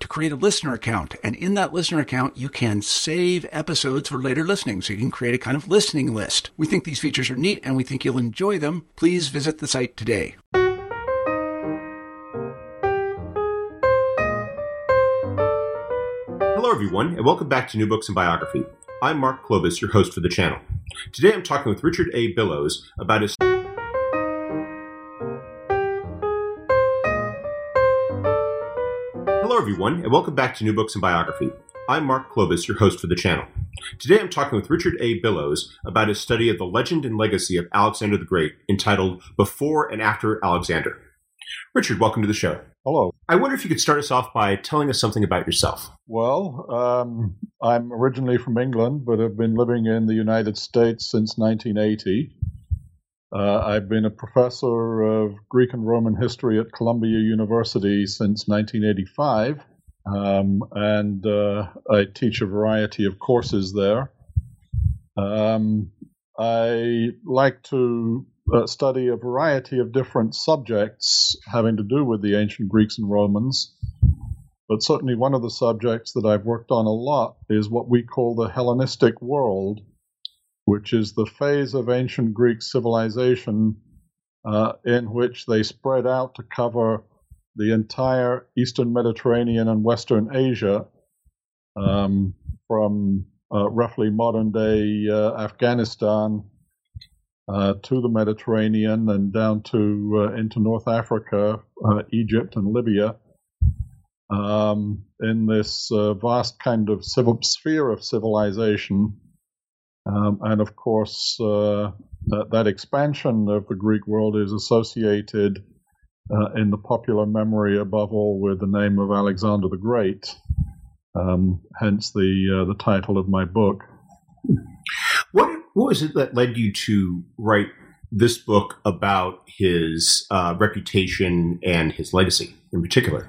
to create a listener account. And in that listener account, you can save episodes for later listening. So you can create a kind of listening list. We think these features are neat and we think you'll enjoy them. Please visit the site today. Hello, everyone, and welcome back to New Books in Biography. I'm Mark Klobas, your host for the channel. Today I'm talking with Richard A. Billows about his. Hello, everyone, and welcome back to New Books in Biography. I'm Mark Klobas, your host for the channel. Today I'm talking with Richard A. Billows about his study of the legend and legacy of Alexander the Great, entitled Before and After Alexander. Richard, welcome to the show. Hello. I wonder if you could start us off by telling us something about yourself. Well, um, I'm originally from England, but have been living in the United States since 1980. Uh, I've been a professor of Greek and Roman history at Columbia University since 1985, um, and uh, I teach a variety of courses there. Um, I like to uh, study a variety of different subjects having to do with the ancient Greeks and Romans. But certainly, one of the subjects that I've worked on a lot is what we call the Hellenistic world, which is the phase of ancient Greek civilization uh, in which they spread out to cover the entire eastern Mediterranean and western Asia, um, from uh, roughly modern day uh, Afghanistan uh, to the Mediterranean and down to uh, into North Africa, uh, Egypt, and Libya. Um, in this vast kind of civil sphere of civilization, um, and of course, uh, that, that, expansion of the Greek world is associated uh, in the popular memory, above all, with the name of Alexander the Great. Um, hence the uh, the title of my book. What what was it that led you to write this book about his uh, reputation and his legacy in particular?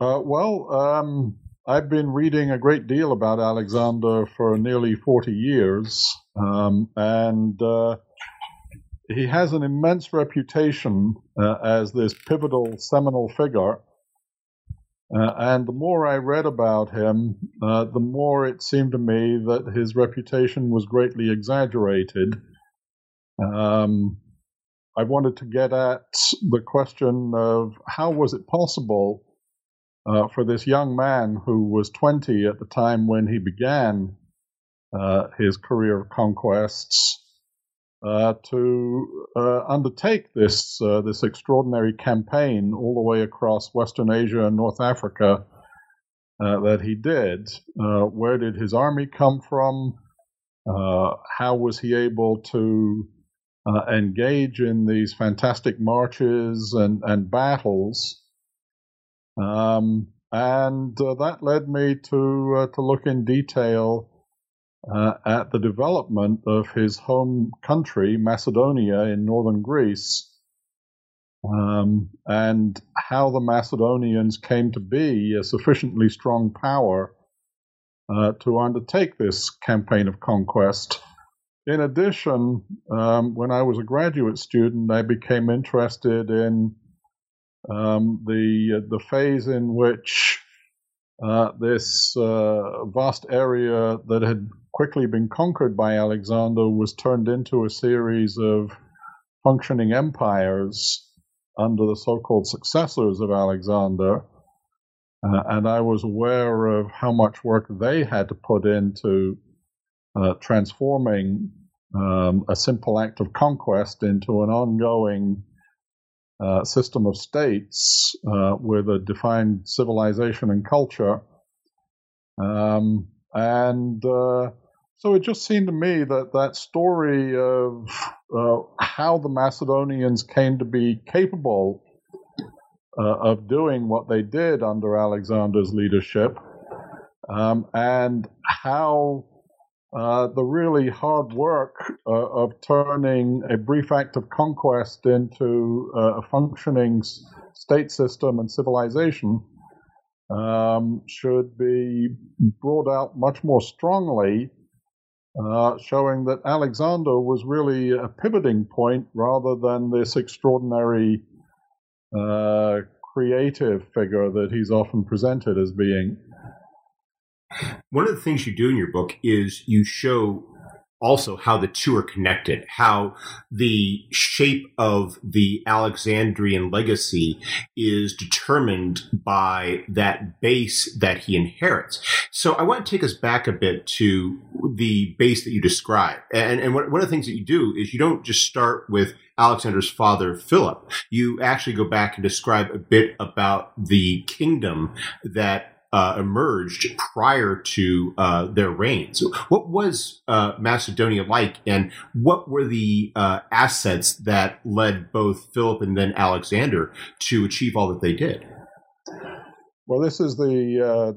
Uh, well, um, I've been reading a great deal about Alexander for nearly 40 years, um, and uh, he has an immense reputation uh, as this pivotal, seminal figure. Uh, and the more I read about him, uh, the more it seemed to me that his reputation was greatly exaggerated. Um, I wanted to get at the question of how was it possible uh, for this young man who was 20 at the time when he began uh, his career of conquests uh, to uh, undertake this uh, this extraordinary campaign all the way across Western Asia and North Africa uh, that he did. where did his army come from? how was he able to engage in these fantastic marches and, and battles? Um, and uh, that led me to uh, to look in detail uh, at the development of his home country, Macedonia in northern Greece, um, and how the Macedonians came to be a sufficiently strong power uh, to undertake this campaign of conquest. in addition, um, when I was a graduate student, I became interested in um, the the phase in which uh, this uh, vast area that had quickly been conquered by Alexander was turned into a series of functioning empires under the so-called successors of Alexander. Uh, and I was aware of how much work they had to put into uh, transforming um, a simple act of conquest into an ongoing uh, system of states uh, with a defined civilization and culture. Um, and uh, so it just seemed to me that that story of uh, how the Macedonians came to be capable uh, of doing what they did under Alexander's leadership, um, and how uh, the really hard work uh, of turning a brief act of conquest into uh, a functioning state system and civilization um, should be brought out much more strongly, uh, showing that Alexander was really a pivoting point rather than this extraordinary uh, creative figure that he's often presented as being. One of the things you do in your book is you show also how the two are connected, how the shape of the Alexandrian legacy is determined by that base that he inherits. So I want to take us back a bit to the base that you describe. And, and one of the things that you do is you don't just start with Alexander's father, Philip. You actually go back and describe a bit about the kingdom that uh, emerged prior to uh, their reign. So, what was uh, Macedonia like, and what were the uh, assets that led both Philip and then Alexander to achieve all that they did? Well, this is the uh,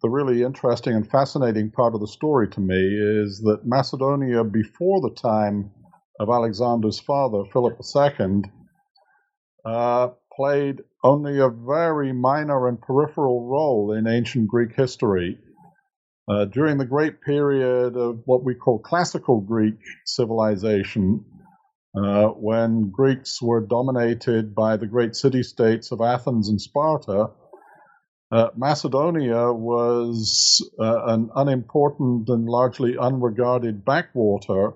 the really interesting and fascinating part of the story to me is that Macedonia, before the time of Alexander's father, Philip II, played only a very minor and peripheral role in ancient Greek history. Uh, during the great period of what we call classical Greek civilization, uh, when Greeks were dominated by the great city states of Athens and Sparta, uh, Macedonia was uh, an unimportant and largely unregarded backwater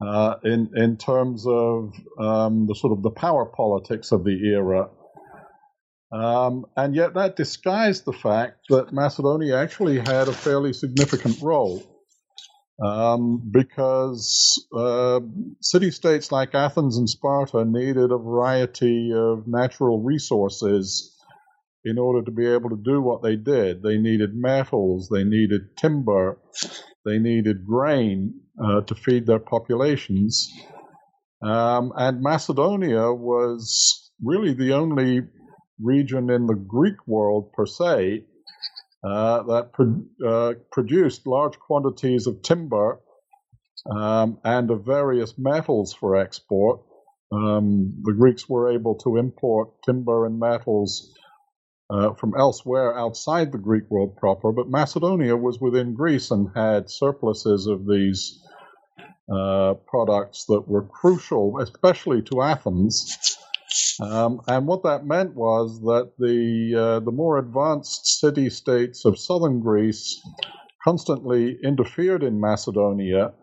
uh, in in terms of um, the sort of the power politics of the era. Um, and yet that disguised the fact that Macedonia actually had a fairly significant role. Um, because uh, city states like Athens and Sparta needed a variety of natural resources in order to be able to do what they did. They needed metals, they needed timber, they needed grain uh, to feed their populations. Um, and Macedonia was really the only region in the Greek world per se uh, that pro- uh, produced large quantities of timber um, and of various metals for export. Um, the Greeks were able to import timber and metals uh, from elsewhere outside the Greek world proper, but Macedonia was within Greece and had surpluses of these uh, products that were crucial, especially to Athens. Um, and what that meant was that the uh, the more advanced city states of southern Greece constantly interfered in Macedonia,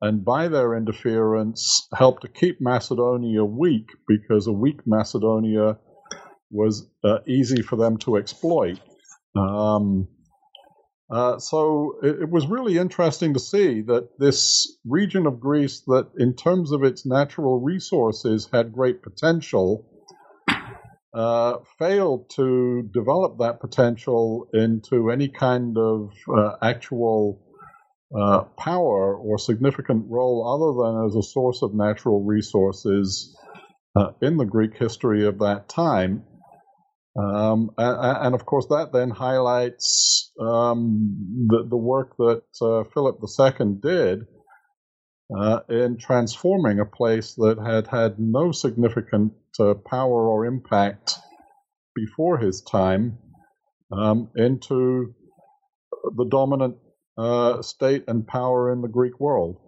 and by their interference helped to keep Macedonia weak because a weak Macedonia was uh, easy for them to exploit. Um, uh, so it, it, was really interesting to see that this region of Greece, that in terms of its natural resources had great potential, uh, failed to develop that potential into any kind of uh, actual uh, power or significant role other than as a source of natural resources uh, in the Greek history of that time. Um, and, of course, that then highlights um, the, the work that uh, Philip II did uh, in transforming a place that had had no significant uh, power or impact before his time um, into the dominant uh, state and power in the Greek world.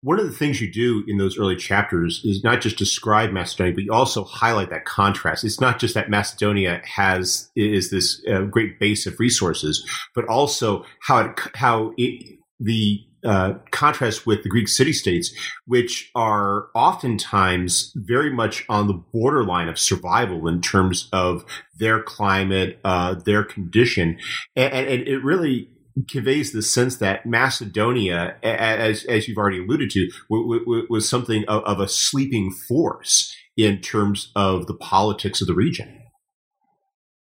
One of the things you do in those early chapters is not just describe Macedonia, but you also highlight that contrast. It's not just that Macedonia has is this uh, great base of resources, but also how it how it the uh, contrast with the Greek city states, which are oftentimes very much on the borderline of survival in terms of their climate, uh, their condition, and, and it really conveys the sense that Macedonia, as as you've already alluded to, w- w- was something of, of, a sleeping force in terms of the politics of the region.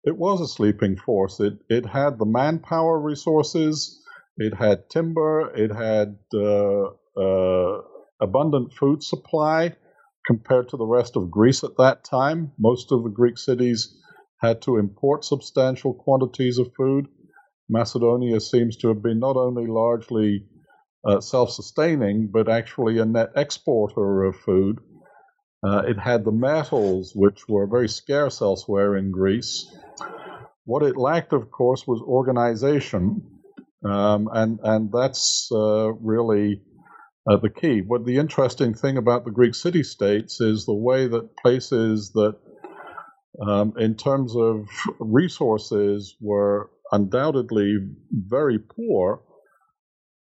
It was a sleeping force. It it had the manpower resources. It had timber. It had uh, uh, abundant food supply compared to the rest of Greece at that time. Most of the Greek cities had to import substantial quantities of food Macedonia seems to have been not only largely uh, self sustaining, but actually a net exporter of food. Uh, it had the metals, which were very scarce elsewhere in Greece. What it lacked, of course, was organization, um, and and that's uh, really uh, the key. What the interesting thing about the Greek city states is the way that places that, um, in terms of resources, were undoubtedly very poor,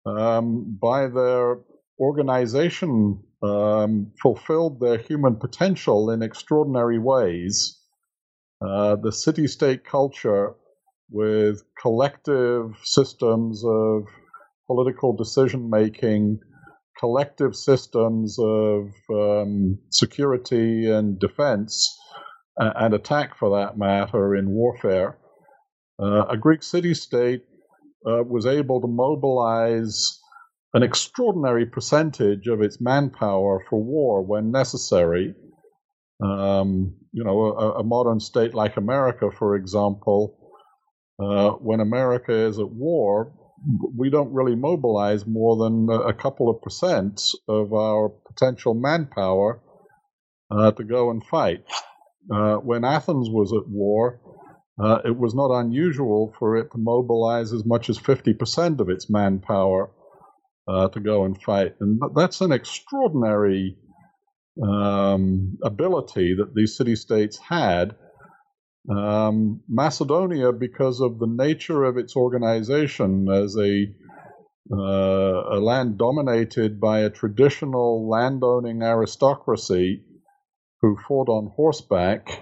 um, by their organization um, fulfilled their human potential in extraordinary ways. Uh, the city state culture, with collective systems of political decision making, collective systems of um, security and defense, uh, and attack for that matter in warfare, uh, a Greek city state uh, was able to mobilize an extraordinary percentage of its manpower for war when necessary. Um, you know, a, a, modern state like America, for example, uh, when America is at war, we don't really mobilize more than a couple of percent of our potential manpower uh, to go and fight. Uh, when Athens was at war, uh, it was not unusual for it to mobilize as much as 50% of its manpower uh, to go and fight. And that's an extraordinary um, ability that these city states had. Um, Macedonia, because of the nature of its organization as a, uh, a land dominated by a traditional landowning aristocracy who fought on horseback,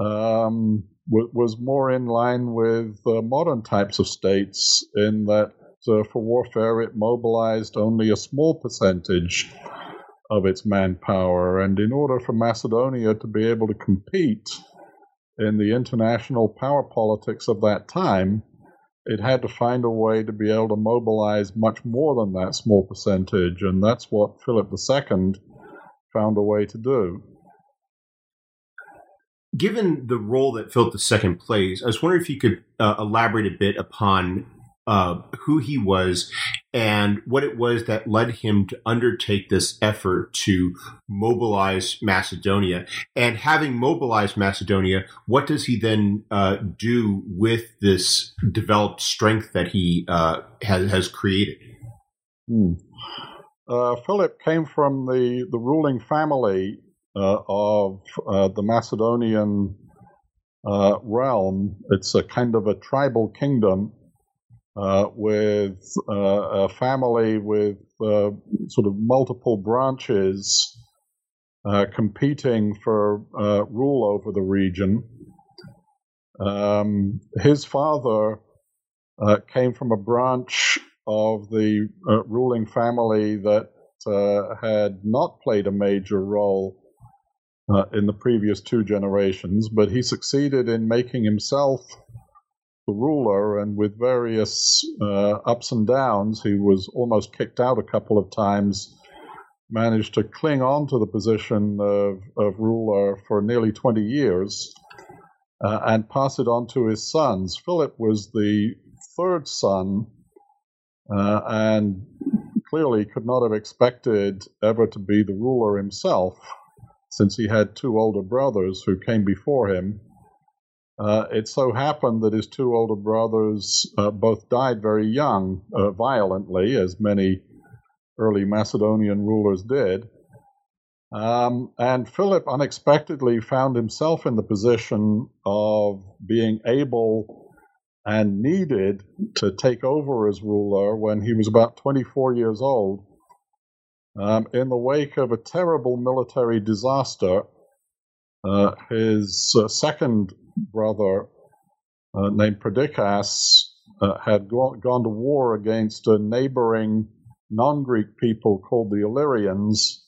um, was more in line with uh, modern types of states in that uh, for warfare it mobilized only a small percentage of its manpower. And in order for Macedonia to be able to compete in the international power politics of that time, it had to find a way to be able to mobilize much more than that small percentage. And that's what Philip II found a way to do given the role that Philip II plays, I was wondering if you could uh, elaborate a bit upon uh, who he was and what it was that led him to undertake this effort to mobilize Macedonia. And having mobilized Macedonia, what does he then uh, do with this developed strength that he uh, has, has created? Hmm. Uh, Philip came from the, the ruling family of uh, the Macedonian uh, realm. It's a kind of a tribal kingdom with a family with sort of multiple branches competing for rule over the region. Um, his father uh, came from a branch of the uh, ruling family that uh, had not played a major role uh, in the previous two generations, but he succeeded in making himself the ruler, and with various uh, ups and downs, he was almost kicked out a couple of times. Managed to cling on to the position of, of ruler for nearly 20 years uh, and pass it on to his sons. Philip was the third son uh, and clearly could not have expected ever to be the ruler himself since he had two older brothers who came before him. Uh, it so happened that his two older brothers uh, both died very young, uh, violently, as many early Macedonian rulers did. Um, and Philip unexpectedly found himself in the position of being able and needed to take over as ruler when he was about 24 years old um, in the wake of a terrible military disaster. Uh, his uh, second brother, uh, named Perdiccas, uh, had go- gone to war against a neighboring non Greek people called the Illyrians.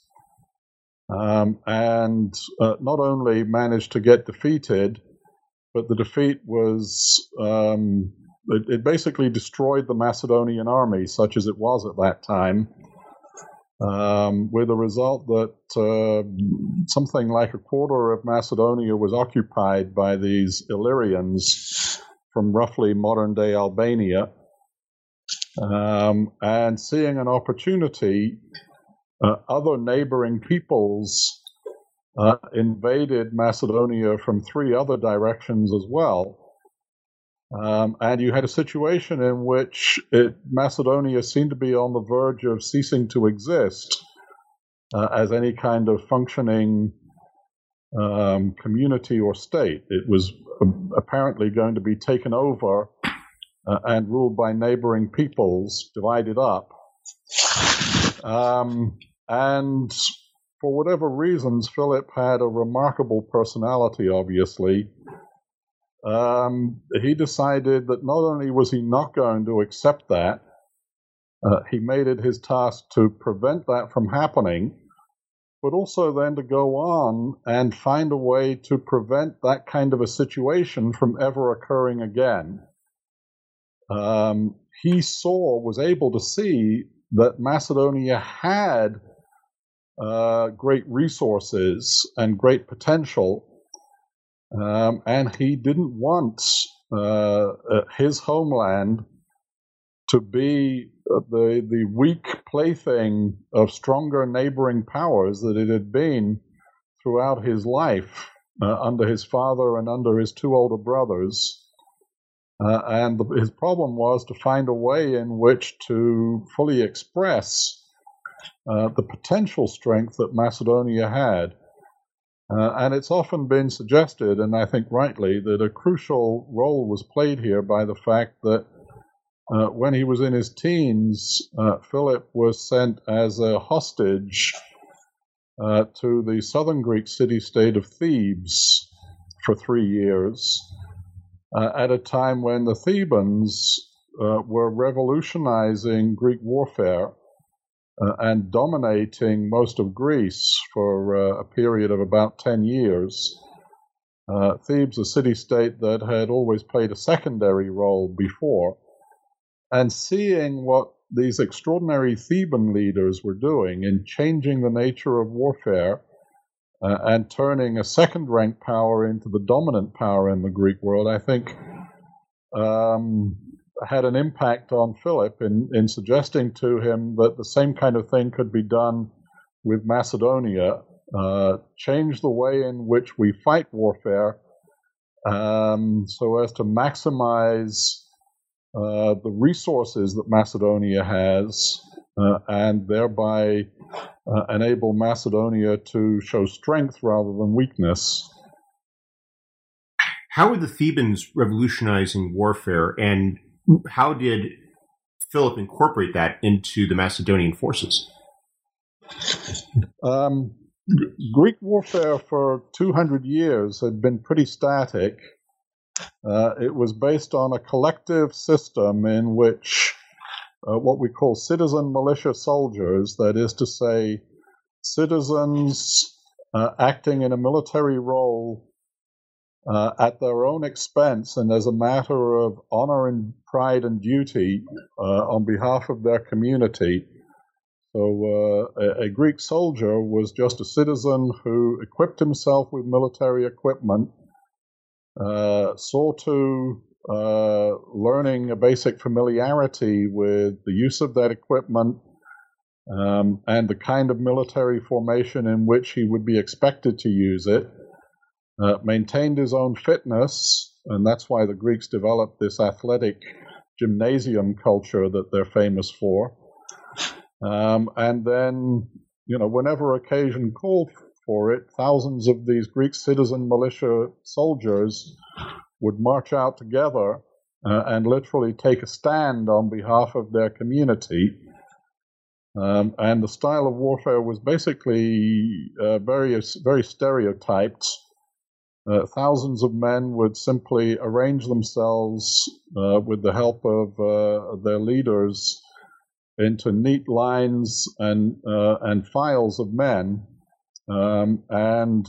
Um, and uh, not only managed to get defeated, but the defeat was um, it, it, basically destroyed the Macedonian army, such as it was at that time, um, with the result that uh, something like a quarter of Macedonia was occupied by these Illyrians from roughly modern day Albania. Um, and seeing an opportunity, uh, other neighboring peoples uh, invaded Macedonia from three other directions as well. Um, and you had a situation in which it, Macedonia seemed to be on the verge of ceasing to exist uh, as any kind of functioning um, community or state. It was um, apparently going to be taken over uh, and ruled by neighboring peoples, divided up. Um, and for whatever reasons, Philip had a remarkable personality, obviously. Um, he decided that not only was he not going to accept that, uh, he made it his task to prevent that from happening, but also then to go on and find a way to prevent that kind of a situation from ever occurring again. Um, he saw, was able to see that Macedonia had uh, great resources and great potential, um, and he didn't want uh, uh his homeland to be uh, the the weak plaything of stronger neighboring powers that it had been throughout his life uh, under his father and under his two older brothers. Uh, and the, his problem was to find a way in which to fully express uh, the potential strength that Macedonia had. Uh, and it's often been suggested, and I think rightly, that a crucial role was played here by the fact that uh, when he was in his teens, uh, Philip was sent as a hostage uh, to the southern Greek city state of Thebes for three years, uh, at a time when the Thebans were revolutionizing Greek warfare uh, and dominating most of Greece for uh, a period of about 10 years. Uh, Thebes, a city state that had always played a secondary role before, and seeing what these extraordinary Theban leaders were doing in changing the nature of warfare uh, and turning a second rank power into the dominant power in the Greek world, I think um, had an impact on Philip in, in suggesting to him that the same kind of thing could be done with Macedonia, uh, change the way in which we fight warfare um, so as to maximize uh, the resources that Macedonia has uh, and thereby uh, enable Macedonia to show strength rather than weakness. How are the Thebans revolutionizing warfare, and how did Philip incorporate that into the Macedonian forces? Um, Greek warfare for 200 years had been pretty static. Uh, it was based on a collective system in which uh, what we call citizen militia soldiers, that is to say, citizens uh, acting in a military role uh, at their own expense and as a matter of honor and pride and duty uh, on behalf of their community. So, uh, a, a, Greek soldier was just a citizen who equipped himself with military equipment, uh, saw to uh, learning a basic familiarity with the use of that equipment. Um, and the kind of military formation in which he would be expected to use it, uh, maintained his own fitness, and that's why the Greeks developed this athletic gymnasium culture that they're famous for. Um, and then, you know, whenever occasion called for it, thousands of these Greek citizen militia soldiers would march out together uh, and literally take a stand on behalf of their community. Um, and the style of warfare was basically uh, very, very stereotyped. Uh, thousands of men would simply arrange themselves uh, with the help of uh, their leaders into neat lines and uh, and files of men, um, and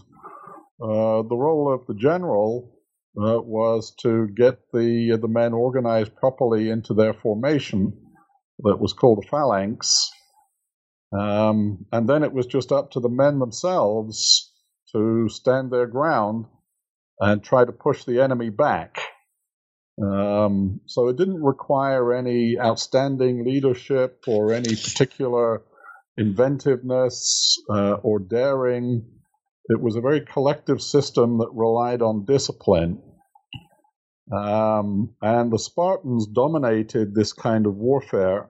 uh, the role of the general uh, was to get the the men organized properly into their formation that was called a phalanx, um, and then it was just up to the men themselves to stand their ground and try to push the enemy back. Um, so it didn't require any outstanding leadership or any particular inventiveness uh, or daring. It was a very collective system that relied on discipline. Um, and the Spartans dominated this kind of warfare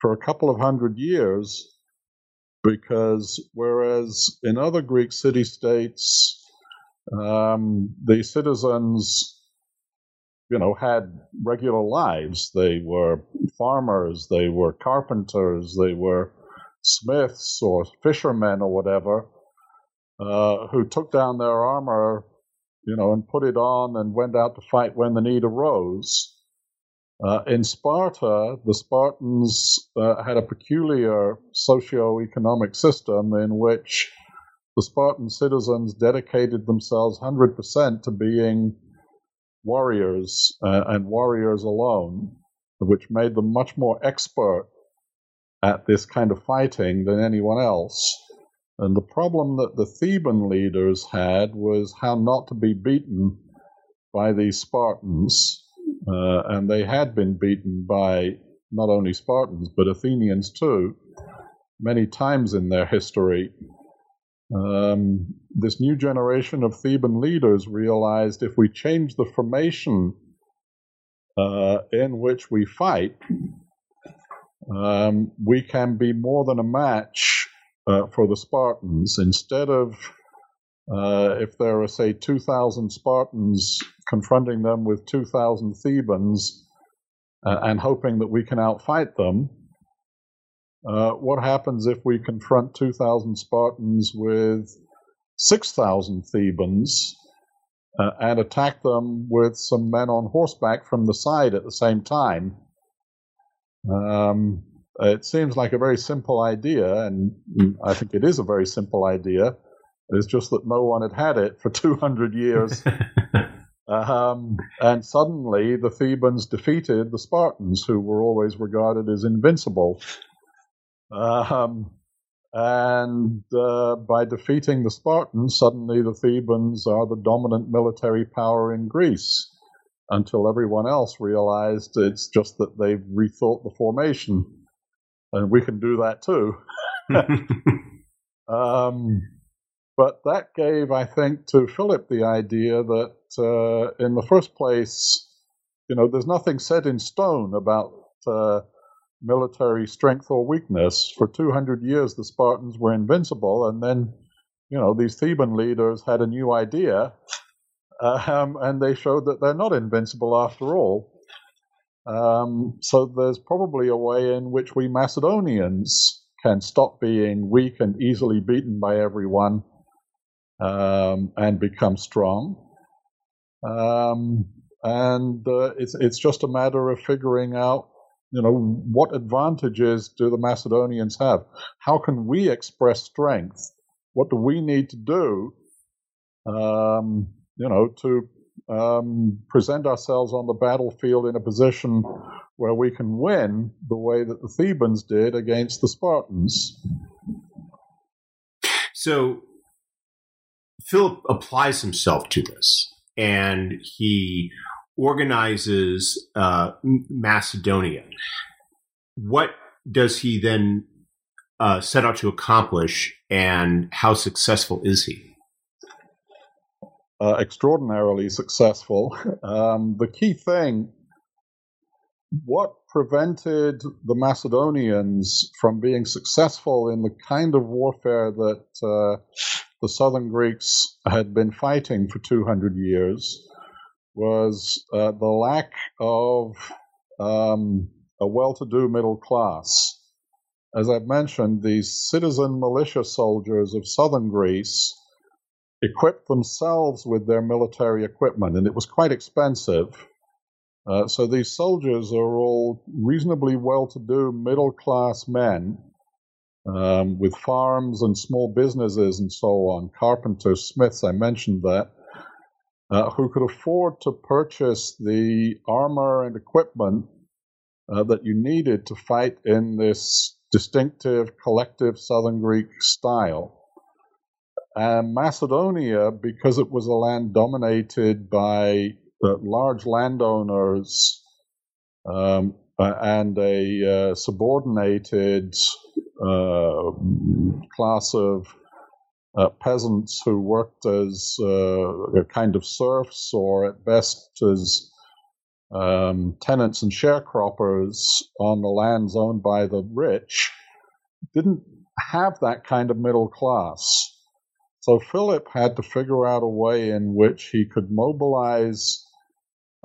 for a couple of hundred years because whereas in other Greek city states, um, the citizens you know, had regular lives. They were farmers, they were carpenters, they were smiths or fishermen or whatever, uh, who took down their armor, you know, and put it on and went out to fight when the need arose. Uh, in Sparta, the Spartans uh, had a peculiar socio-economic system in which the Spartan citizens dedicated themselves 100% to being warriors uh, and warriors alone, which made them much more expert at this kind of fighting than anyone else. And the problem that the Theban leaders had was how not to be beaten by these Spartans. Uh, and they had been beaten by not only Spartans, but Athenians too, many times in their history. Um, this new generation of Theban leaders realized if we change the formation uh, in which we fight, um, we can be more than a match uh, for the Spartans. Instead of, uh, if there are, say, 2,000 Spartans confronting them with 2,000 Thebans uh, and hoping that we can outfight them, uh, what happens if we confront 2,000 Spartans with 6,000 Thebans uh, and attack them with some men on horseback from the side at the same time? Um, it seems like a very simple idea, and I think it is a very simple idea. It's just that no one had had it for 200 years. um, and suddenly the Thebans defeated the Spartans, who were always regarded as invincible. Um, and uh, by defeating the Spartans, suddenly the Thebans are the dominant military power in Greece until everyone else realized it's just that they've rethought the formation. And we can do that too. um, but that gave, I think, to Philip the idea that, uh, in the first place, you know, there's nothing set in stone about uh, military strength or weakness. For 200 years, the Spartans were invincible, and then, you know, these Theban leaders had a new idea, um, and they showed that they're not invincible after all. Um, so there's probably a way in which we Macedonians can stop being weak and easily beaten by everyone um, and become strong. Um, and uh, it's it's just a matter of figuring out you know, what advantages do the Macedonians have? How can we express strength? What do we need to do, um, you know, to um, present ourselves on the battlefield in a position where we can win the way that the Thebans did against the Spartans? So Philip applies himself to this, and he organizes uh, Macedonia. What does he then uh, set out to accomplish, and how successful is he? Uh, extraordinarily successful. Um, the key thing, what prevented the Macedonians from being successful in the kind of warfare that uh, the southern Greeks had been fighting for 200 years was uh, the lack of um, a well to do middle class. As I've mentioned, these citizen militia soldiers of southern Greece equipped themselves with their military equipment, and it was quite expensive. Uh, so these soldiers are all reasonably well to do middle class men um, with farms and small businesses and so on, carpenters, smiths, I mentioned that, uh, who could afford to purchase the armor and equipment uh, that you needed to fight in this distinctive collective Southern Greek style. And Macedonia, because it was a land dominated by uh, large landowners um, uh, and a uh, subordinated class of uh, peasants who worked as uh, a kind of serfs or at best as um, tenants and sharecroppers on the lands owned by the rich, didn't have that kind of middle class. So Philip had to figure out a way in which he could mobilize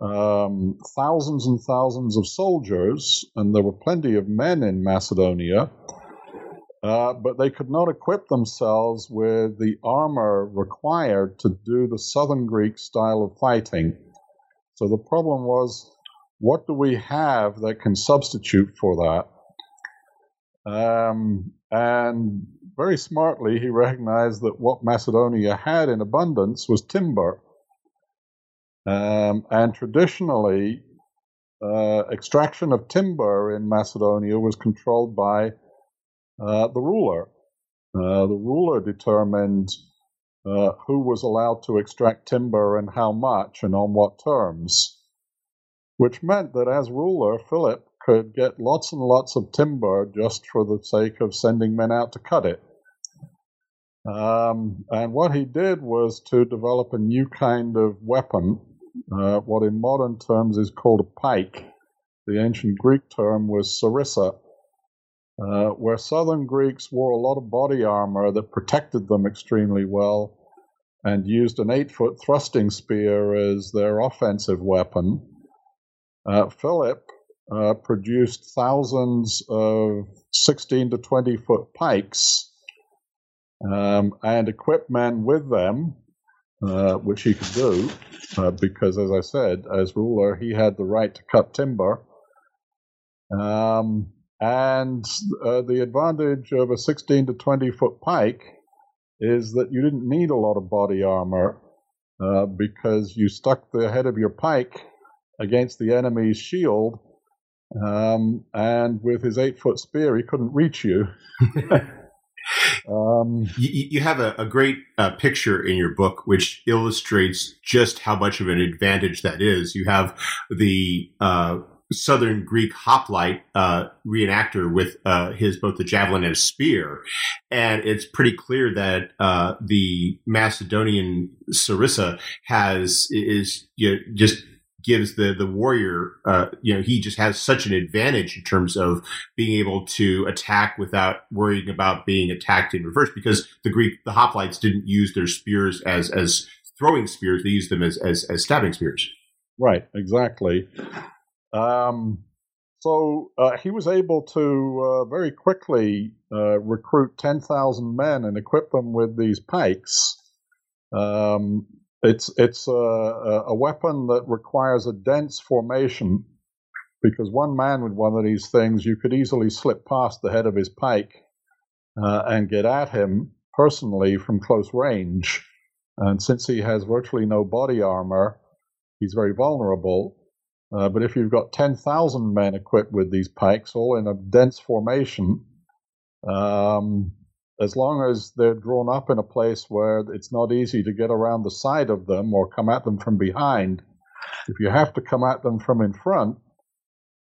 um, thousands and thousands of soldiers, and there were plenty of men in Macedonia, uh, but they could not equip themselves with the armor required to do the southern Greek style of fighting. So the problem was what do we have that can substitute for that? Um, and very smartly, he recognized that what Macedonia had in abundance was timber. Um, and traditionally, uh, extraction of timber in Macedonia was controlled by uh, the ruler. Uh, the ruler determined uh, who was allowed to extract timber and how much and on what terms, which meant that as ruler, Philip could get lots and lots of timber just for the sake of sending men out to cut it. Um, and what he did was to develop a new kind of weapon, uh, what in modern terms is called a pike. The ancient Greek term was sarissa, uh, where southern Greeks wore a lot of body armor that protected them extremely well and used an eight foot thrusting spear as their offensive weapon. Uh, Philip uh, produced thousands of 16 to 20 foot pikes um, and equipped men with them, uh, which he could do uh, because, as I said, as ruler, he had the right to cut timber. Um, and uh, the advantage of a 16 to 20 foot pike is that you didn't need a lot of body armor uh, because you stuck the head of your pike against the enemy's shield, um, and with his eight foot spear, he couldn't reach you. Um, you, you, have a, a great uh, picture in your book which illustrates just how much of an advantage that is. You have the uh, Southern Greek hoplite uh, reenactor with uh, his both the javelin and a spear, and it's pretty clear that uh, the Macedonian sarissa has is you know, just gives the the warrior uh, you know he just has such an advantage in terms of being able to attack without worrying about being attacked in reverse because the Greek the hoplites didn't use their spears as as throwing spears they used them as as, as stabbing spears. Right, exactly. Um, so uh, he was able to uh, very quickly uh, recruit 10,000 men and equip them with these pikes. Um, it's it's a, a, weapon that requires a dense formation because one man with one of these things, you could easily slip past the head of his pike uh, and get at him personally from close range. And since he has virtually no body armor, he's very vulnerable. Uh, but if you've got 10,000 men equipped with these pikes, all in a dense formation, um, as long as they're drawn up in a place where it's not easy to get around the side of them or come at them from behind, if you have to come at them from in front,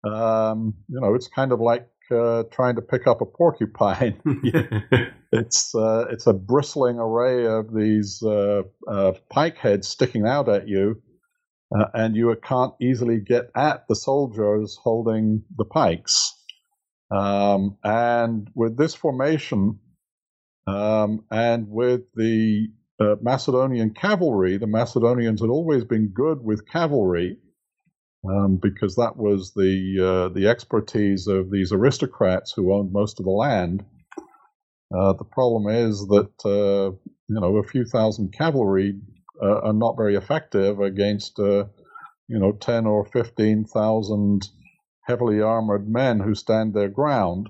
um, you know, it's kind of like uh, trying to pick up a porcupine. it's uh, it's a bristling array of these uh, uh, pike heads sticking out at you, uh, and you can't easily get at the soldiers holding the pikes. Um, and with this formation, um, and with the uh, Macedonian cavalry, the Macedonians had always been good with cavalry um, because that was the uh, the expertise of these aristocrats who owned most of the land. Uh, the problem is that uh, you know a few thousand cavalry uh, are not very effective against uh, you know ten or fifteen thousand heavily armored men who stand their ground.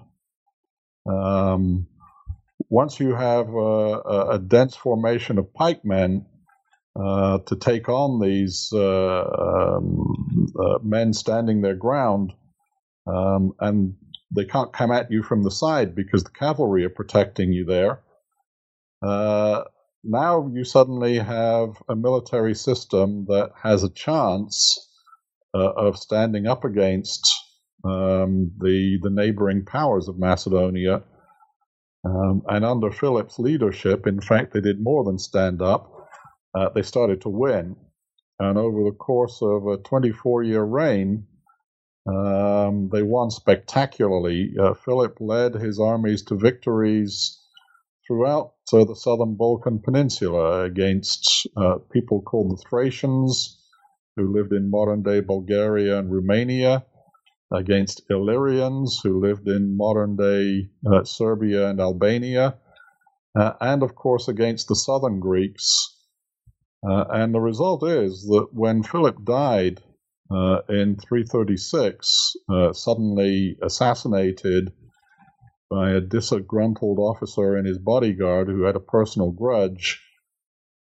Um, once you have a, a, dense formation of pikemen uh, to take on these uh, um, uh, men standing their ground, um, and they can't come at you from the side because the cavalry are protecting you there. Uh, now you suddenly have a military system that has a chance uh, of standing up against um, the the neighboring powers of Macedonia. Um, and under Philip's leadership, in fact, they did more than stand up. Uh, they started to win. And over the course of a 24 year reign, um, they won spectacularly. Uh, Philip led his armies to victories throughout uh, the southern Balkan Peninsula against uh, people called the Thracians, who lived in modern day Bulgaria and Romania, against Illyrians, who lived in modern day uh, Serbia and Albania, uh, and of course against the southern Greeks. Uh, and the result is that when Philip died uh, in 336, uh, suddenly assassinated by a disgruntled officer and his bodyguard who had a personal grudge.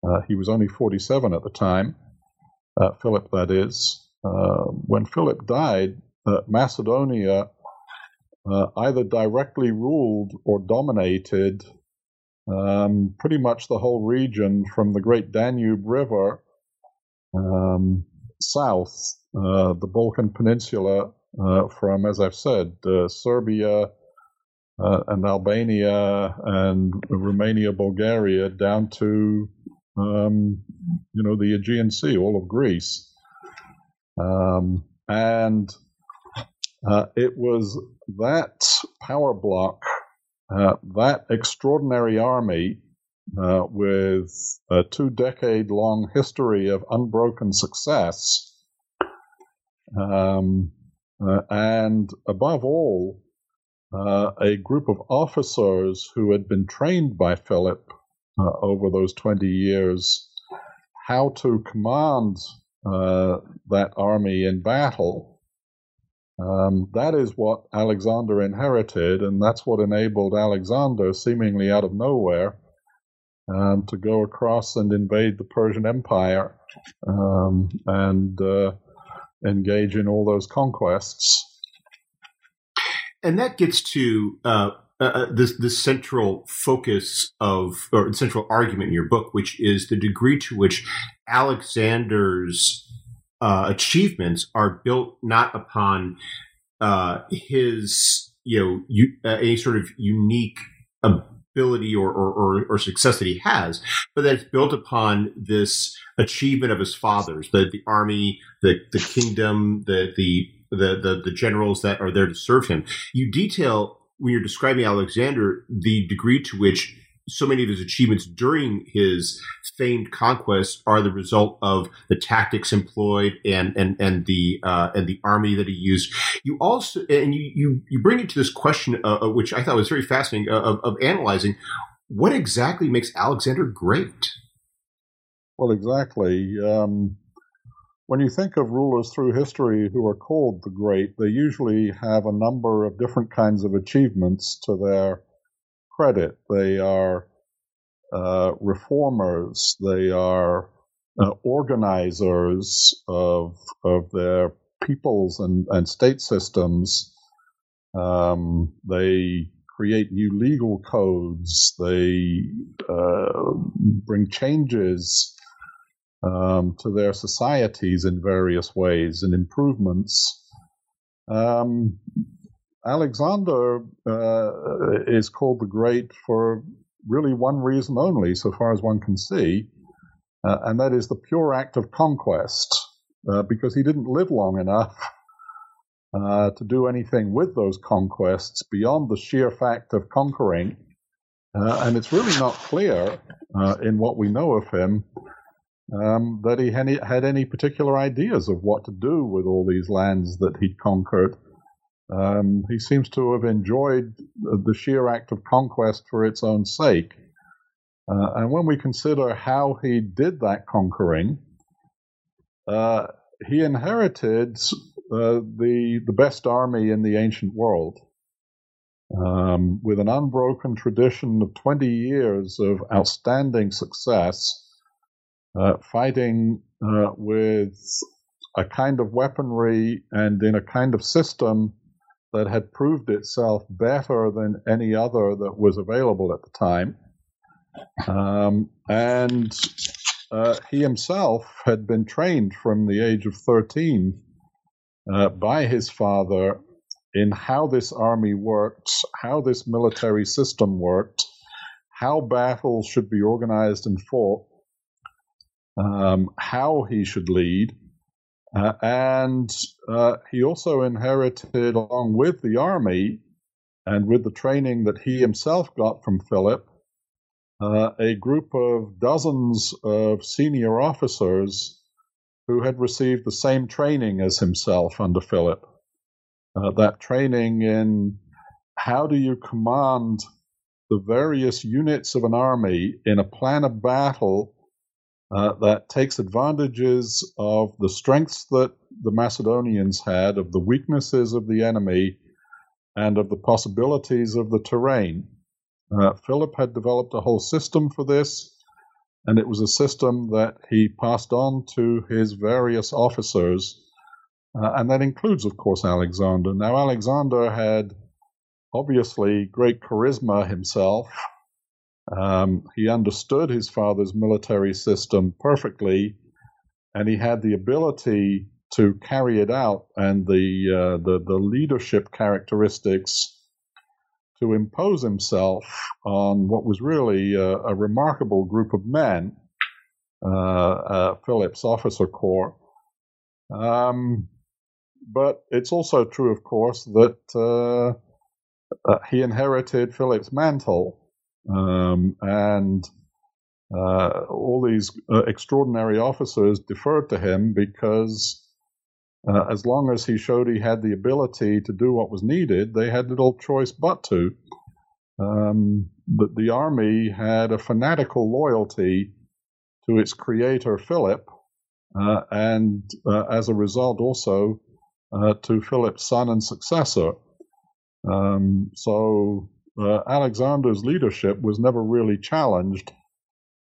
Uh, he was only 47 at the time, uh, Philip, that is. Uh, when Philip died, uh, Macedonia uh, either directly ruled or dominated um, pretty much the whole region from the great Danube River um, south, uh, the Balkan Peninsula, from, as I've said, Serbia, uh, and Albania and Romania, Bulgaria, down to um, you know the Aegean Sea, all of Greece, um, and uh, it was that power block, uh, that extraordinary army. Uh, with a two decade long history of unbroken success, um, uh, and above all, uh, a group of officers who had been trained by Philip uh, over those 20 years how to command uh, that army in battle. Um, that is what Alexander inherited, and that's what enabled Alexander, seemingly out of nowhere, um, to go across and invade the Persian Empire um, and uh, engage in all those conquests and that gets to uh, uh, uh, this the central focus of or central argument in your book, which is the degree to which Alexander's uh, achievements are built not upon uh, his you know you, uh, any sort of unique ability or, or, or, or, success that he has, but that it's built upon this achievement of his fathers, the the army, the the kingdom, the the the, the, the generals that are there to serve him. You detail when you're describing Alexander the degree to which so many of his achievements during his famed conquests are the result of the tactics employed and and and the uh, and the army that he used. You also and you you, you bring it to this question, uh, uh which I thought was very fascinating, uh, of, of analyzing what exactly makes Alexander great. Well, exactly. Um, when you think of rulers through history who are called the great, they usually have a number of different kinds of achievements to their credit. They are uh, reformers, they are uh, organizers of, of their peoples and, and state systems. Um, they create new legal codes, they uh, bring changes um, to their societies in various ways and improvements. Um, Alexander uh, is called the Great for really one reason only, so far as one can see, uh, and that is the pure act of conquest. uh, because he didn't live long enough uh, to do anything with those conquests beyond the sheer fact of conquering. Uh, and it's really not clear uh, in what we know of him um, that he had any, had any, particular ideas of what to do with all these lands that he'd conquered. Um, he seems to have enjoyed the sheer act of conquest for its own sake. Uh, and when we consider how he did that conquering, uh, he inherited uh, the the best army in the ancient world, um, with an unbroken tradition of 20 years of outstanding success, fighting uh, with a kind of weaponry and in a kind of system that had proved itself better than any other that was available at the time. Um, and uh, he himself had been trained from the age of 13 uh, by his father in how this army worked, how this military system worked, how battles should be organized and fought, um, how he should lead. Uh, and uh, he also inherited, along with the army and with the training that he himself got from Philip, uh, a group of dozens of senior officers who had received the same training as himself under Philip. Uh, that training in how do you command the various units of an army in a plan of battle uh, that takes advantages of the strengths that the Macedonians had, of the weaknesses of the enemy, and of the possibilities of the terrain. Uh, Philip had developed a whole system for this, and it was a system that he passed on to his various officers, uh, and that includes, of course, Alexander. Now, Alexander had obviously great charisma himself. Um, he understood his father's military system perfectly, and he had the ability to carry it out and the uh, the, the leadership characteristics to impose himself on what was really a, a remarkable group of men, uh, uh, Philip's officer corps. Um, but it's also true, of course, that uh, uh he inherited Philip's mantle, um, and uh, all these uh, extraordinary officers deferred to him because uh, as long as he showed he had the ability to do what was needed, they had little choice but to. Um, but the army had a fanatical loyalty to its creator, Philip, uh, and uh, as a result, also uh, to Philip's son and successor. Um, so uh, Alexander's leadership was never really challenged.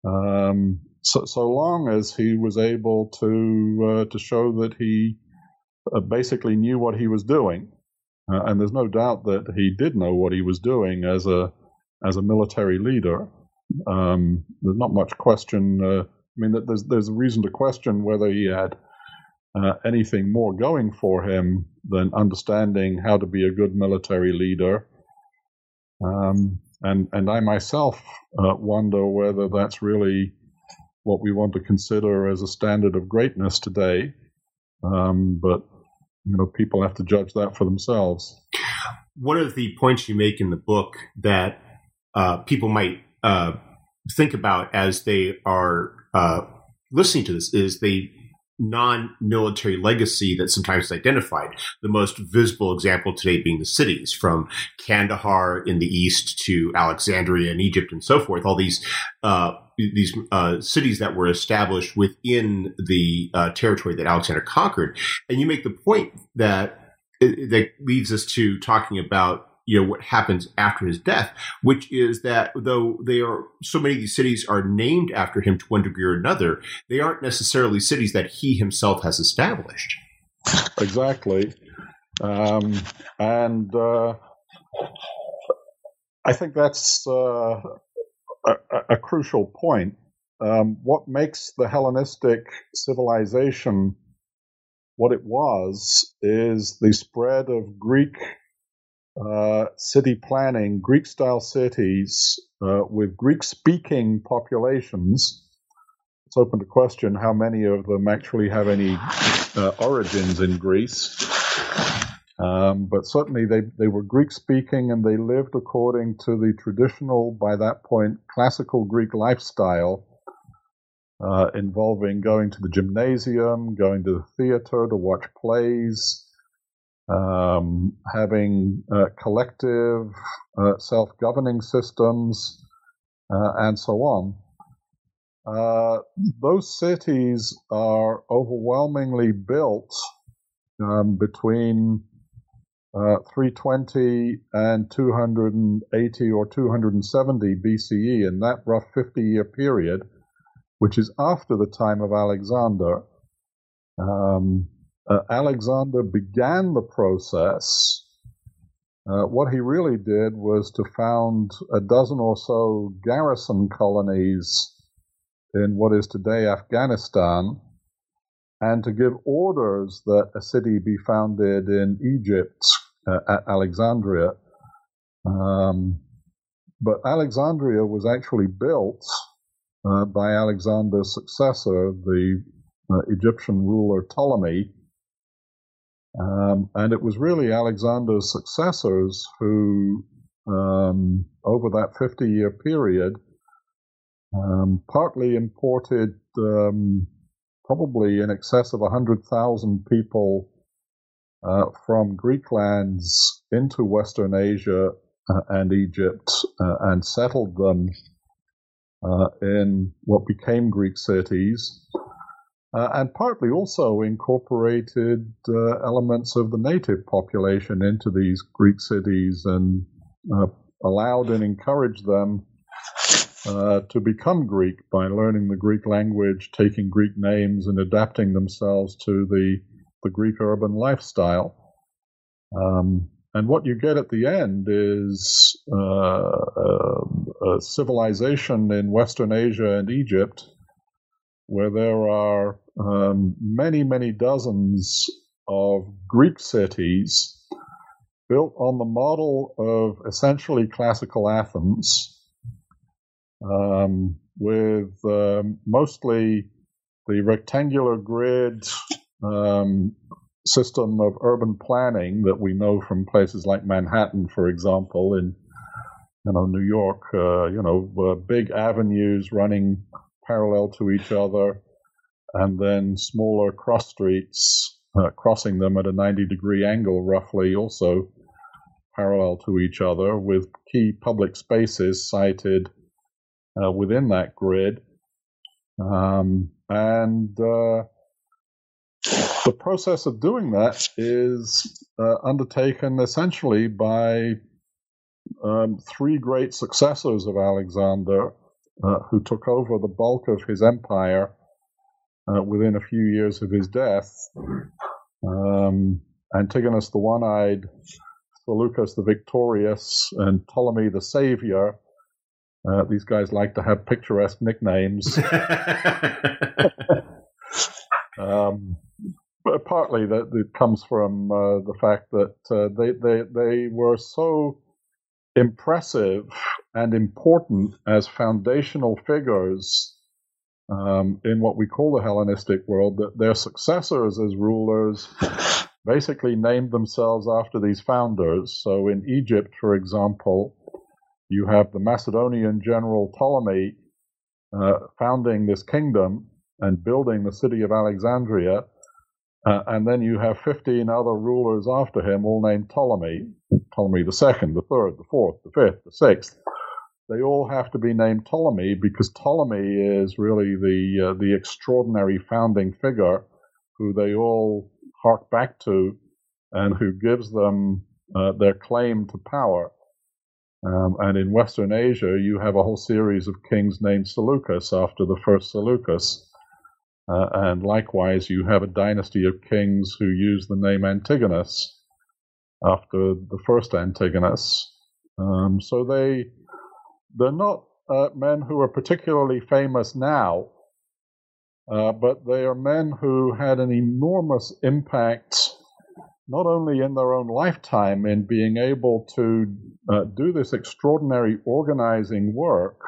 Um, so, so, long as he was able to uh, to show that he uh, basically knew what he was doing. Uh, and there's no doubt that he did know what he was doing as a as a military leader. Um, there's not much question. Uh, I mean, there's there's a reason to question whether he had uh, anything more going for him than understanding how to be a good military leader. Um, and and I myself uh, wonder whether that's really what we want to consider as a standard of greatness today. Um, but you know, people have to judge that for themselves. One of the points you make in the book that uh, people might uh, think about as they are uh, listening to this is the non-military legacy that sometimes is identified. The most visible example today being the cities, from Kandahar in the east to Alexandria in Egypt and so forth. All these uh, these uh, cities that were established within the uh, territory that Alexander conquered. And you make the point that that leads us to talking about you know what happens after his death, which is that though they are so many of these cities are named after him to one degree or another, they aren't necessarily cities that he himself has established. Exactly, um, and uh, I think that's uh, a, a, crucial point. Um, what makes the Hellenistic civilization what it was is the spread of Greek uh, city planning, Greek style cities uh, with Greek speaking populations it's open to question how many of them actually have any uh, origins in Greece. Um, but certainly they, they were Greek speaking and they lived according to the traditional, by that point, classical Greek lifestyle uh, involving going to the gymnasium, going to the theater to watch plays, um, having uh, collective uh, self governing systems, uh, and so on. Uh, those cities are overwhelmingly built um, between uh, 320 and 280 or 270 BCE in that rough 50 year period, which is after the time of Alexander. Um, uh, Alexander began the process. Uh, what he really did was to found a dozen or so garrison colonies in what is today Afghanistan and to give orders that a city be founded in Egypt uh, at Alexandria. Um, but Alexandria was actually built uh, by Alexander's successor, the uh, Egyptian ruler Ptolemy. Um, and it was really Alexander's successors who, um, over that 50 year period, um, partly imported um, probably in excess of 100,000 people uh, from Greek lands into Western Asia uh, and Egypt uh, and settled them uh, in what became Greek cities. Uh, and partly also incorporated uh, elements of the native population into these Greek cities and allowed and encouraged them uh, to become Greek by learning the Greek language, taking Greek names, and adapting themselves to the, the Greek urban lifestyle. Um, and what you get at the end is uh, a, civilization in Western Asia and Egypt where there are um, many, many dozens of Greek cities built on the model of essentially classical Athens um, with um, mostly the rectangular grid um, system of urban planning that we know from places like Manhattan, for example, in you know New York. Uh, you know, uh, big avenues running parallel to each other, and then smaller cross streets uh, crossing them at a 90 degree angle, roughly, also parallel to each other, with key public spaces sited uh, within that grid. Um, and uh, the process of doing that is uh, undertaken essentially by um, three great successors of Alexander uh, who took over the bulk of his empire uh, within a few years of his death. Um, Antigonus the One Eyed, Seleucus the Victorious, and Ptolemy the Savior uh, these guys like to have picturesque nicknames. um, but partly that it comes from uh, the fact that uh, they, they they were so impressive and important as foundational figures um, in what we call the Hellenistic world that their successors as rulers basically named themselves after these founders. So in Egypt, for example, you have the Macedonian general Ptolemy uh, founding this kingdom and building the city of Alexandria. Uh, and then you have 15 other rulers after him, all named Ptolemy Ptolemy the second, the third, the fourth, the fifth, the sixth. They all have to be named Ptolemy because Ptolemy is really the, uh, the extraordinary founding figure who they all hark back to and who gives them uh, their claim to power. Um, and in Western Asia, you have a whole series of kings named Seleucus after the first Seleucus. Uh, and likewise, you have a dynasty of kings who use the name Antigonus after the first Antigonus. Um, so they they're not uh, men who are particularly famous now, uh, but they are men who had an enormous impact not only in their own lifetime in being able to uh, do this extraordinary organizing work,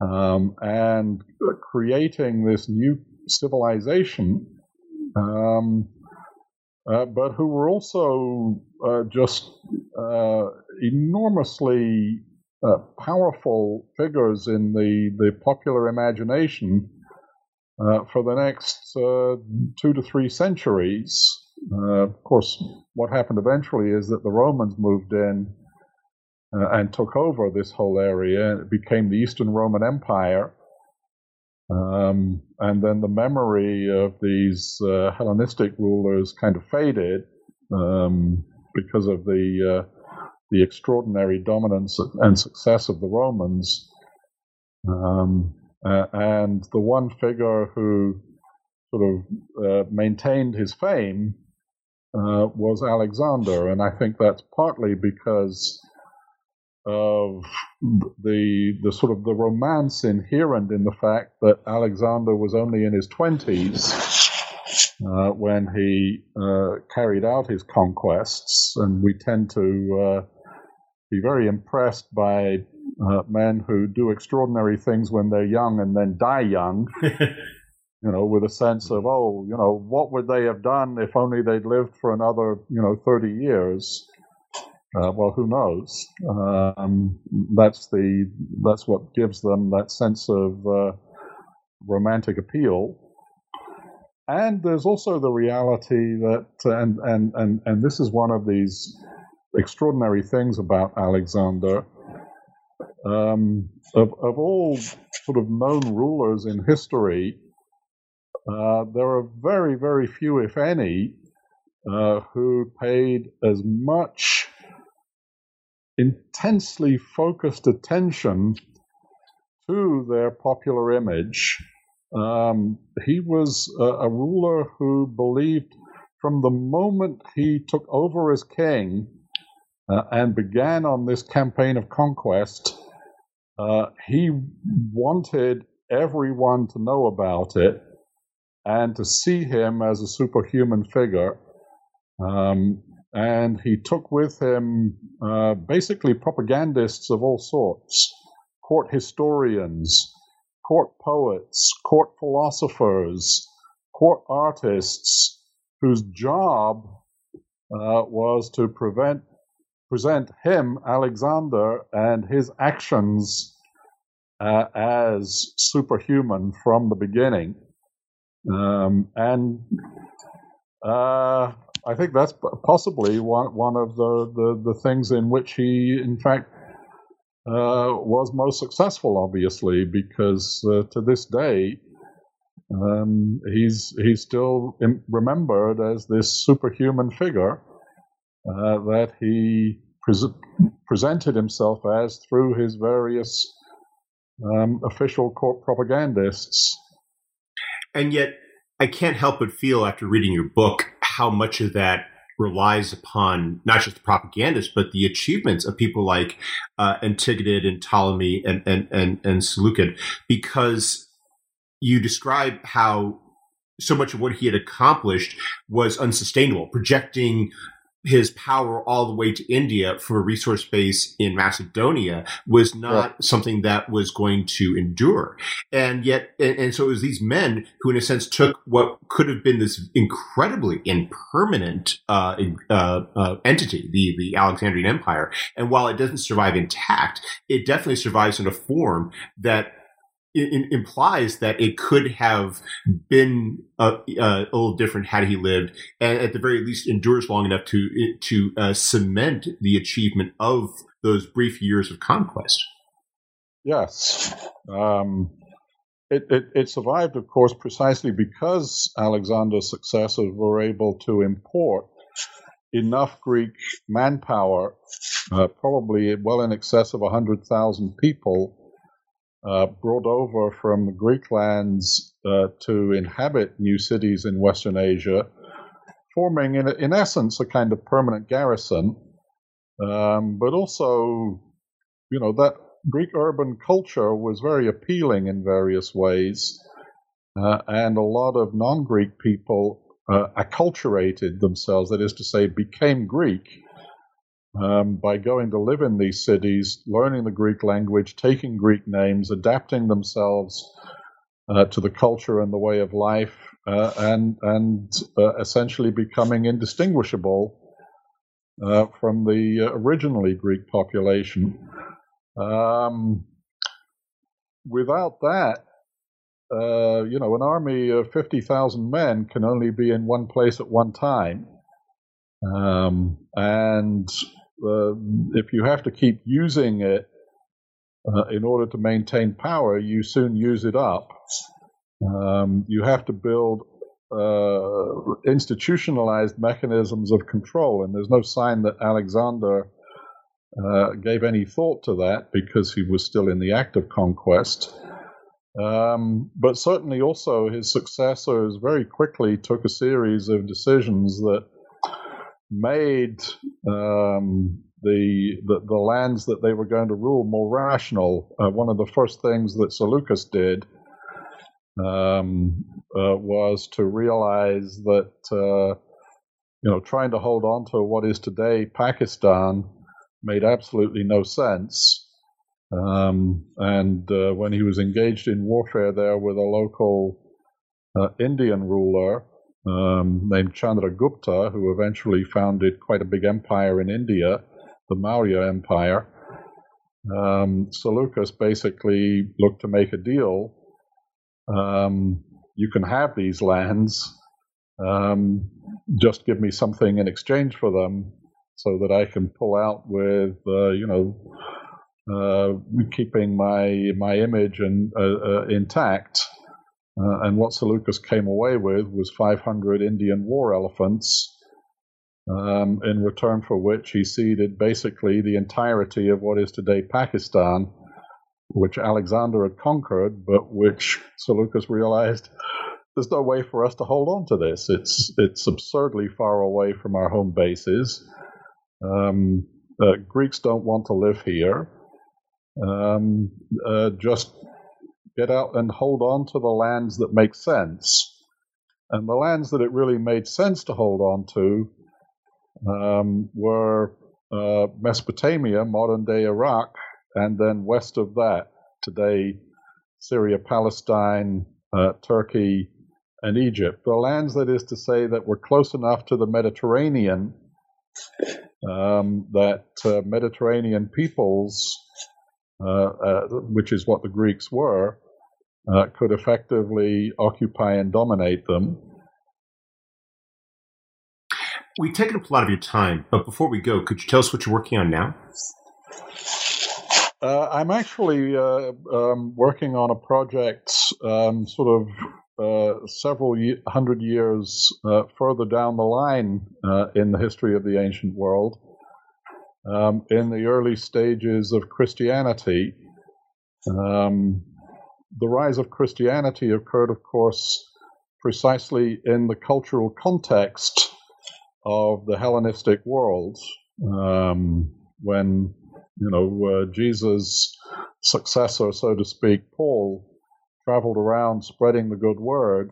um, and creating this new civilization, um, uh, but who were also uh, just uh, enormously uh, powerful figures in the, the popular imagination uh, for the next uh, two to three centuries. of course, what happened eventually is that the Romans moved in and took over this whole area. It became the Eastern Roman Empire. Um, and then the memory of these uh, Hellenistic rulers kind of faded um, because of the uh, the extraordinary dominance and success of the Romans. Um, uh, and the one figure who sort of uh, maintained his fame uh, was Alexander, and I think that's partly because of the the sort of the romance inherent in the fact that Alexander was only in his twenties uh, when he uh, carried out his conquests, and we tend to uh, be very impressed by uh, men who do extraordinary things when they're young and then die young. you know, with a sense of, oh, you know, what would they have done if only they'd lived for another, you know, 30 years? Uh, well, who knows? Um, that's the that's what gives them that sense of uh, romantic appeal. And there's also the reality that, and and and and this is one of these extraordinary things about Alexander. Um, of, of all sort of known rulers in history, uh, there are very, very few, if any, uh, who paid as much intensely focused attention to their popular image. Um, he was a, a, ruler who believed from the moment he took over as king uh, and began on this campaign of conquest, uh, he wanted everyone to know about it and to see him as a superhuman figure. Um, and he took with him uh, basically propagandists of all sorts court historians, court poets, court philosophers, court artists, whose job uh, was to prevent present him, Alexander, and his actions uh, as superhuman from the beginning. Um, and uh, I think that's possibly one, one of the, the, the things in which he, in fact, uh, was most successful, obviously, because uh, to this day, um, he's he's still remembered as this superhuman figure uh, that he presented himself as through his various um, official court propagandists. And yet, I can't help but feel after reading your book how much of that relies upon not just the propagandists, but the achievements of people like uh, Antigonid and Ptolemy and, and, and, and Seleucid, because you describe how so much of what he had accomplished was unsustainable, projecting his power all the way to India for a resource base in Macedonia was not something that was going to endure. And yet, and, and, so it was these men who, in a sense, took what could have been this incredibly impermanent uh, uh, uh, entity, the, the Alexandrian Empire. And while it doesn't survive intact, it definitely survives in a form that implies that it could have been a, a, little different had he lived, and at the very least endures long enough to to uh, cement the achievement of those brief years of conquest. Yes. Um, it, it, it, survived, of course, precisely because Alexander's successors were able to import enough Greek manpower, uh, probably well in excess of 100,000 people, uh, brought over from Greek lands uh, to inhabit new cities in Western Asia, forming, in, in essence, a kind of permanent garrison. Um, but also, you know, that Greek urban culture was very appealing in various ways, uh, and a lot of non Greek people uh, acculturated themselves, that is to say, became Greek um, by going to live in these cities, learning the Greek language, taking Greek names, adapting themselves uh, to the culture and the way of life, uh, and and uh, essentially becoming indistinguishable uh, from the originally Greek population. Um, without that, uh, you know, an army of 50,000 men can only be in one place at one time. Um, and uh, if you have to keep using it uh, in order to maintain power, you soon use it up. Um, you have to build uh, institutionalized mechanisms of control, and there's no sign that Alexander uh, gave any thought to that because he was still in the act of conquest. Um, but certainly also his successors very quickly took a series of decisions that made um, the, the, the lands that they were going to rule more rational. Uh, one of the first things that Seleucus did um, uh, was to realize that uh, you know trying to hold on to what is today Pakistan made absolutely no sense. Um, and uh, when he was engaged in warfare there with a local uh, Indian ruler um, named Chandragupta, who eventually founded quite a big empire in India, the Maurya Empire, um, Seleucus basically looked to make a deal. Um, you can have these lands, um, just give me something in exchange for them so that I can pull out with, uh, you know, uh, keeping my my image and uh, uh, intact. Uh, and what Seleucus came away with was 500 Indian war elephants, um, in return for which he ceded basically the entirety of what is today Pakistan, which Alexander had conquered, but which Seleucus realized there's no way for us to hold on to this. It's it's absurdly far away from our home bases. Um, uh, Greeks don't want to live here. Um, uh, just get out and hold on to the lands that make sense. And the lands that it really made sense to hold on to um, were uh, Mesopotamia, modern day Iraq, and then west of that, today, Syria, Palestine, uh, Turkey, and Egypt. The lands, that is to say, that were close enough to the Mediterranean um, that uh, Mediterranean peoples uh, uh, which is what the Greeks were, uh, could effectively occupy and dominate them. We've taken up a lot of your time, but before we go, could you tell us what you're working on now? Uh, I'm actually uh, um, working on a project um, sort of uh, several ye- hundred years further down the line in the history of the ancient world um, in the early stages of Christianity. Um, the rise of Christianity occurred, of course, precisely in the cultural context of the Hellenistic world, um, when you know uh, Jesus' successor, so to speak, Paul, traveled around spreading the good word.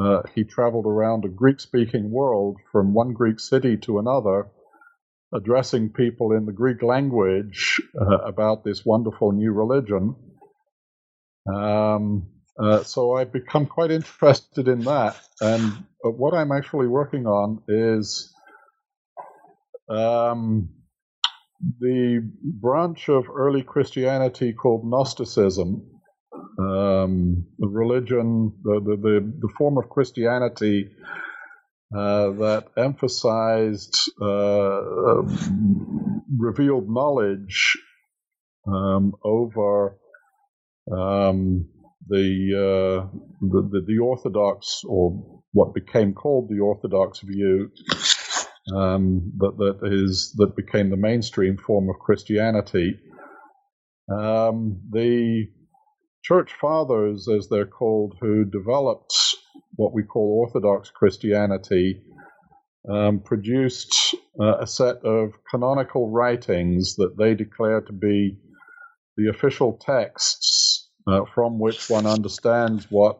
Uh, he traveled around a Greek-speaking world from one Greek city to another addressing people in the Greek language uh, about this wonderful new religion. Um, uh, so I've become quite interested in that. And what I'm actually working on is um, the branch of early Christianity called Gnosticism. Um, the religion, the, the, the, the form of Christianity uh, that emphasized uh, revealed knowledge um, over um, the, uh, the, the, the Orthodox or what became called the Orthodox view um, that that is that became the mainstream form of Christianity. Um, the church fathers, as they're called, who developed what we call Orthodox Christianity, um, produced uh, a set of canonical writings that they declare to be the official texts uh, from which one understands what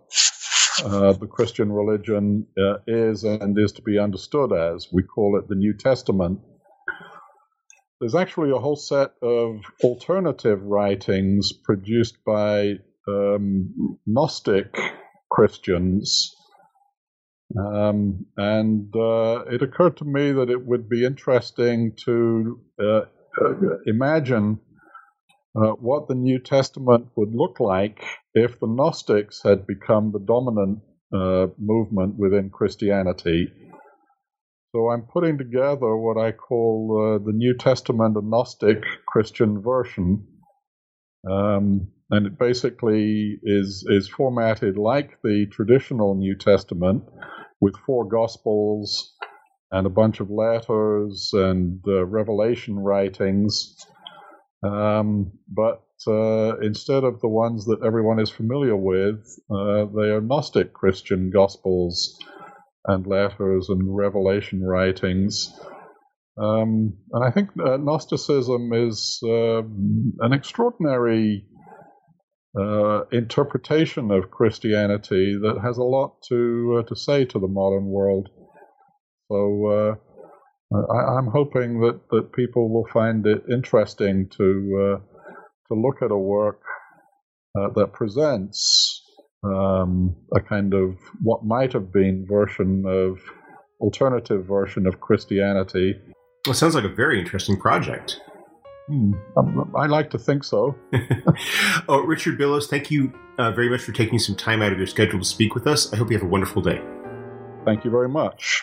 uh, the Christian religion uh, is and is to be understood as. We call it the New Testament. there's actually a whole set of alternative writings produced by um, Gnostic Christians. Um, and uh, it occurred to me that it would be interesting to uh, uh imagine uh, what the New Testament would look like if the Gnostics had become the dominant uh, movement within Christianity. So I'm putting together what I call uh, the New Testament Gnostic Christian version. Um, and it basically is is formatted like the traditional New Testament, with four Gospels and a bunch of letters and uh, Revelation writings. Um, but uh, instead of the ones that everyone is familiar with, uh, they are Gnostic Christian Gospels and letters and Revelation writings. Um, and I think uh, Gnosticism is uh, an extraordinary uh, interpretation of Christianity that has a lot to uh, to say to the modern world. So uh, I, am hoping that, that people will find it interesting to uh, to look at a work uh, that presents um, a kind of what might have been version of alternative version of Christianity. Well, it sounds like a very interesting project. Hmm. Um, I like to think so. oh, Richard Billows, thank you uh, very much for taking some time out of your schedule to speak with us. I hope you have a wonderful day. Thank you very much.